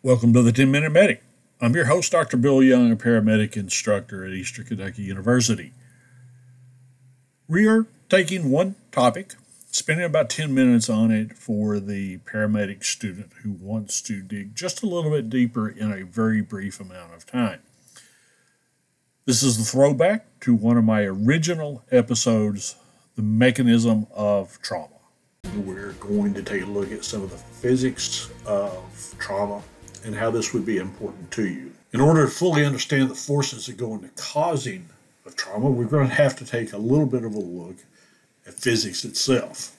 Welcome to the 10 Minute Medic. I'm your host, Dr. Bill Young, a paramedic instructor at Eastern Kentucky University. We are taking one topic, spending about 10 minutes on it for the paramedic student who wants to dig just a little bit deeper in a very brief amount of time. This is the throwback to one of my original episodes, The Mechanism of Trauma. We're going to take a look at some of the physics of trauma and how this would be important to you. In order to fully understand the forces that go into causing of trauma, we're going to have to take a little bit of a look at physics itself.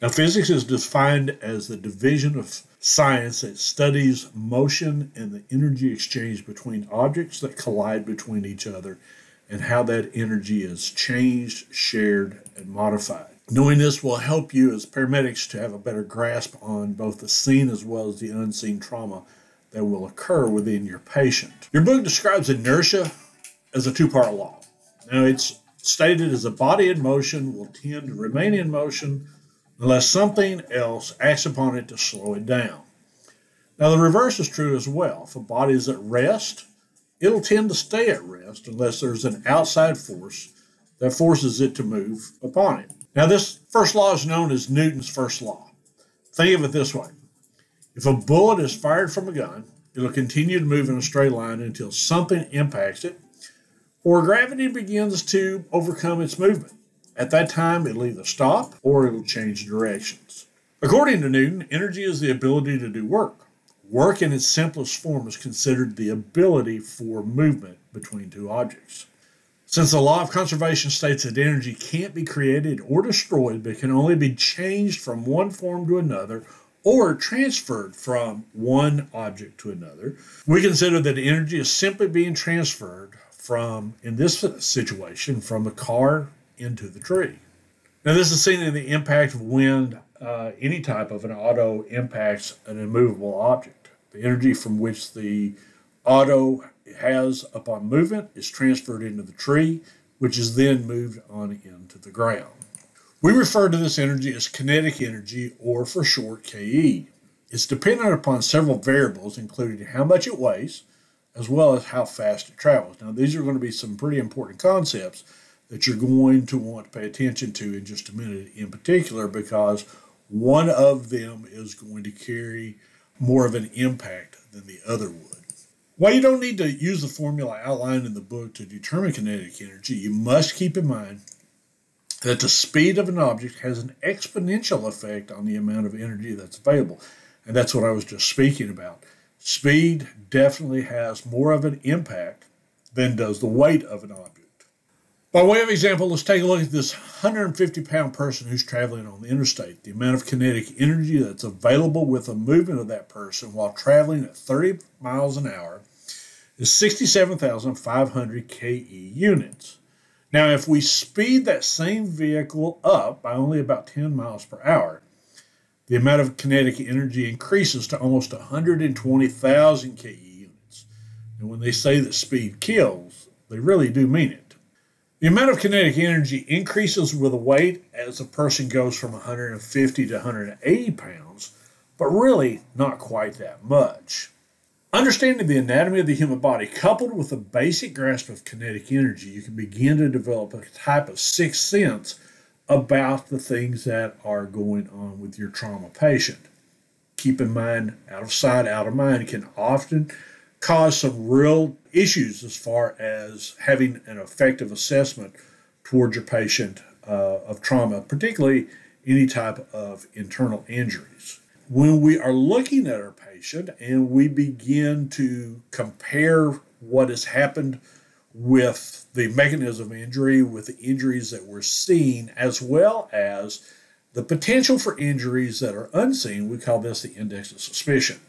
Now, physics is defined as the division of science that studies motion and the energy exchange between objects that collide between each other and how that energy is changed, shared, and modified. Knowing this will help you as paramedics to have a better grasp on both the seen as well as the unseen trauma that will occur within your patient. Your book describes inertia as a two part law. Now, it's stated as a body in motion will tend to remain in motion unless something else acts upon it to slow it down. Now, the reverse is true as well. If a body is at rest, it'll tend to stay at rest unless there's an outside force that forces it to move upon it. Now, this first law is known as Newton's first law. Think of it this way if a bullet is fired from a gun, it'll continue to move in a straight line until something impacts it or gravity begins to overcome its movement. At that time, it'll either stop or it'll change directions. According to Newton, energy is the ability to do work. Work in its simplest form is considered the ability for movement between two objects. Since the law of conservation states that energy can't be created or destroyed, but can only be changed from one form to another or transferred from one object to another, we consider that energy is simply being transferred from, in this situation, from the car into the tree. Now, this is seen in the impact of wind, uh, any type of an auto impacts an immovable object. The energy from which the auto has upon movement is transferred into the tree, which is then moved on into the ground. We refer to this energy as kinetic energy, or for short, KE. It's dependent upon several variables, including how much it weighs, as well as how fast it travels. Now, these are going to be some pretty important concepts that you're going to want to pay attention to in just a minute, in particular, because one of them is going to carry more of an impact than the other would. While you don't need to use the formula outlined in the book to determine kinetic energy, you must keep in mind that the speed of an object has an exponential effect on the amount of energy that's available. And that's what I was just speaking about. Speed definitely has more of an impact than does the weight of an object. By way of example, let's take a look at this 150 pound person who's traveling on the interstate. The amount of kinetic energy that's available with the movement of that person while traveling at 30 miles an hour is 67,500 KE units. Now, if we speed that same vehicle up by only about 10 miles per hour, the amount of kinetic energy increases to almost 120,000 KE units. And when they say that speed kills, they really do mean it. The amount of kinetic energy increases with weight as a person goes from 150 to 180 pounds, but really not quite that much. Understanding the anatomy of the human body, coupled with a basic grasp of kinetic energy, you can begin to develop a type of sixth sense about the things that are going on with your trauma patient. Keep in mind, out of sight, out of mind can often cause some real issues as far as having an effective assessment towards your patient uh, of trauma, particularly any type of internal injuries. When we are looking at our patient and we begin to compare what has happened with the mechanism of injury, with the injuries that we're seeing, as well as the potential for injuries that are unseen, we call this the index of suspicion.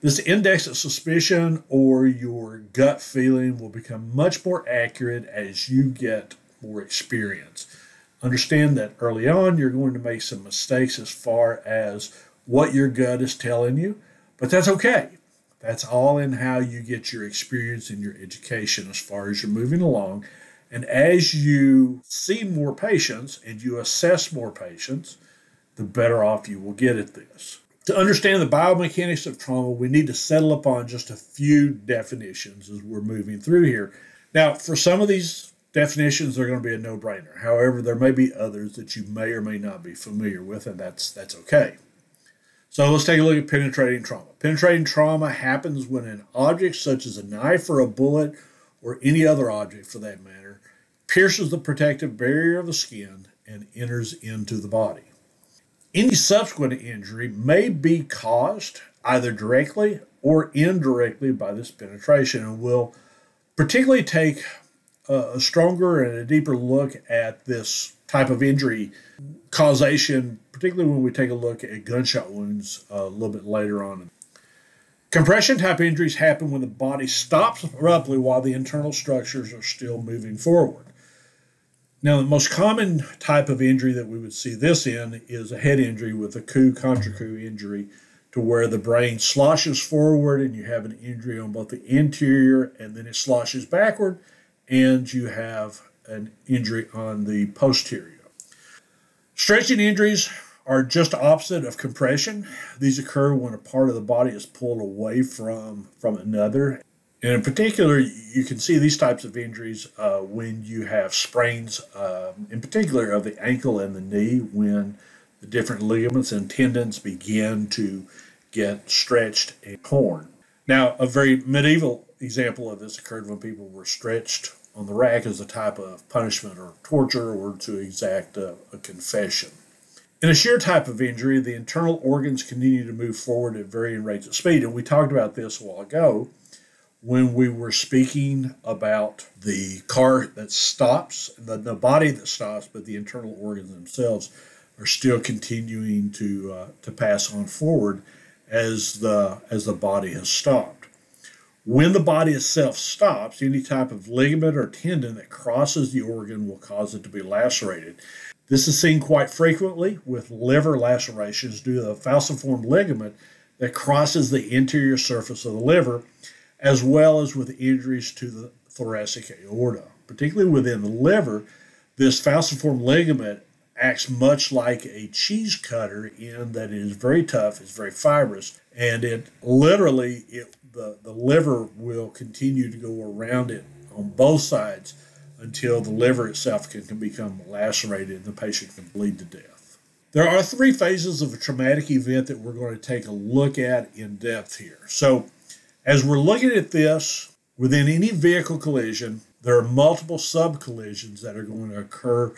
This index of suspicion or your gut feeling will become much more accurate as you get more experience. Understand that early on you're going to make some mistakes as far as what your gut is telling you, but that's okay. That's all in how you get your experience and your education as far as you're moving along. And as you see more patients and you assess more patients, the better off you will get at this. To understand the biomechanics of trauma, we need to settle upon just a few definitions as we're moving through here. Now, for some of these definitions, they're going to be a no-brainer. However, there may be others that you may or may not be familiar with, and that's that's okay. So let's take a look at penetrating trauma. Penetrating trauma happens when an object such as a knife or a bullet or any other object for that matter pierces the protective barrier of the skin and enters into the body. Any subsequent injury may be caused either directly or indirectly by this penetration, and we'll particularly take a, stronger and a deeper look at this type of injury causation, particularly when we take a look at gunshot wounds uh, a little bit later on. Compression type injuries happen when the body stops abruptly while the internal structures are still moving forward. Now, the most common type of injury that we would see this in is a head injury with a coup contra coup injury, to where the brain sloshes forward and you have an injury on both the interior and then it sloshes backward, and you have an injury on the posterior. Stretching injuries are just opposite of compression. These occur when a part of the body is pulled away from, from another and in particular, you can see these types of injuries uh, when you have sprains, um, in particular of the ankle and the knee, when the different ligaments and tendons begin to get stretched and torn. Now, a very medieval example of this occurred when people were stretched on the rack as a type of punishment or torture or to exact a, a confession. In a shear type of injury, the internal organs continue to move forward at varying rates of speed, and we talked about this a while ago when we were speaking about the car that stops, the, the body that stops, but the internal organs themselves are still continuing to uh, to pass on forward as the as the body has stopped. When the body itself stops, any type of ligament or tendon that crosses the organ will cause it to be lacerated. This is seen quite frequently with liver lacerations due to the falciform ligament that crosses the interior surface of the liver as well as with injuries to the thoracic aorta. Particularly within the liver, this falciform ligament acts much like a cheese cutter in that it is very tough, it's very fibrous, and it literally it the, the liver will continue to go around it on both sides until the liver itself can, can become lacerated and the patient can bleed to death. There are three phases of a traumatic event that we're going to take a look at in depth here. So as we're looking at this, within any vehicle collision, there are multiple sub collisions that are going to occur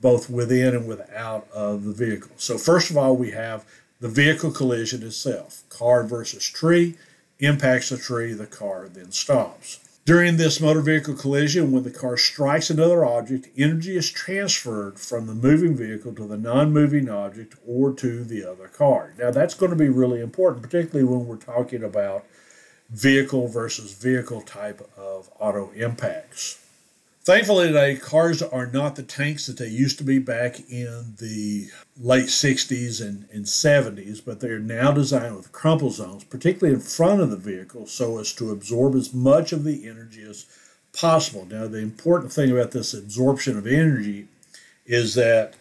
both within and without of the vehicle. So, first of all, we have the vehicle collision itself car versus tree, impacts the tree, the car then stops. During this motor vehicle collision, when the car strikes another object, energy is transferred from the moving vehicle to the non moving object or to the other car. Now, that's going to be really important, particularly when we're talking about vehicle versus vehicle type of auto impacts. Thankfully, today, cars are not the tanks that they used to be back in the late 60s and, and 70s, but they are now designed with crumple zones, particularly in front of the vehicle, so as to absorb as much of the energy as possible. Now, the important thing about this absorption of energy is that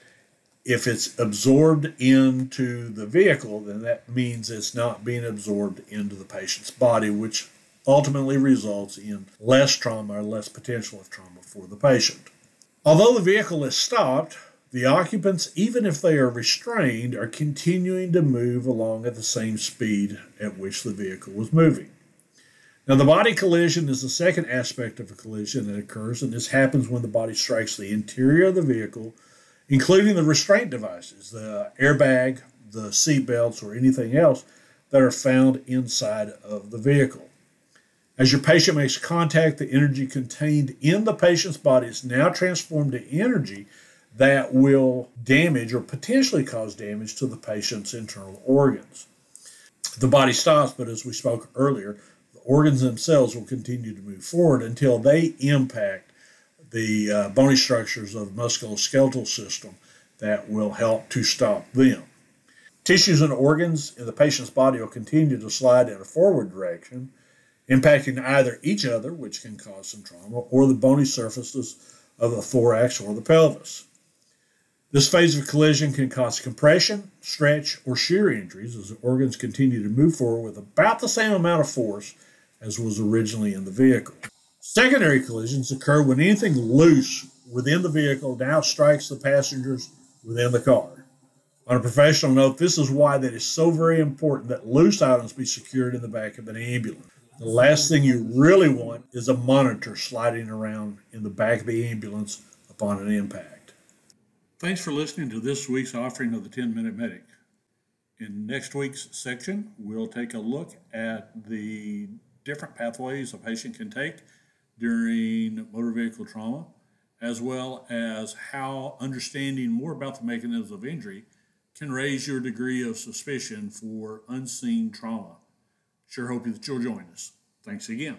if it's absorbed into the vehicle, then that means it's not being absorbed into the patient's body, which ultimately results in less trauma or less potential of trauma for the patient. Although the vehicle is stopped, the occupants, even if they are restrained, are continuing to move along at the same speed at which the vehicle was moving. Now, the body collision is the second aspect of a collision that occurs, and this happens when the body strikes the interior of the vehicle including the restraint devices, the airbag, the seat belts, or anything else that are found inside of the vehicle. As your patient makes contact, the energy contained in the patient's body is now transformed to energy that will damage or potentially cause damage to the patient's internal organs. The body stops, but as we spoke earlier, the organs themselves will continue to move forward until they impact the uh, bony structures of the musculoskeletal system that will help to stop them. Tissues and organs in the patient's body will continue to slide in a forward direction, impacting either each other, which can cause some trauma, or the bony surfaces of the thorax or the pelvis. This phase of collision can cause compression, stretch, or shear injuries as the organs continue to move forward with about the same amount of force as was originally in the vehicle. Secondary collisions occur when anything loose within the vehicle now strikes the passengers within the car. On a professional note, this is why that is so very important that loose items be secured in the back of an ambulance. The last thing you really want is a monitor sliding around in the back of the ambulance upon an impact. Thanks for listening to this week's offering of the 10 Minute Medic. In next week's section, we'll take a look at the different pathways a patient can take during motor vehicle trauma, as well as how understanding more about the mechanisms of injury can raise your degree of suspicion for unseen trauma. Sure hope that you'll join us. Thanks again.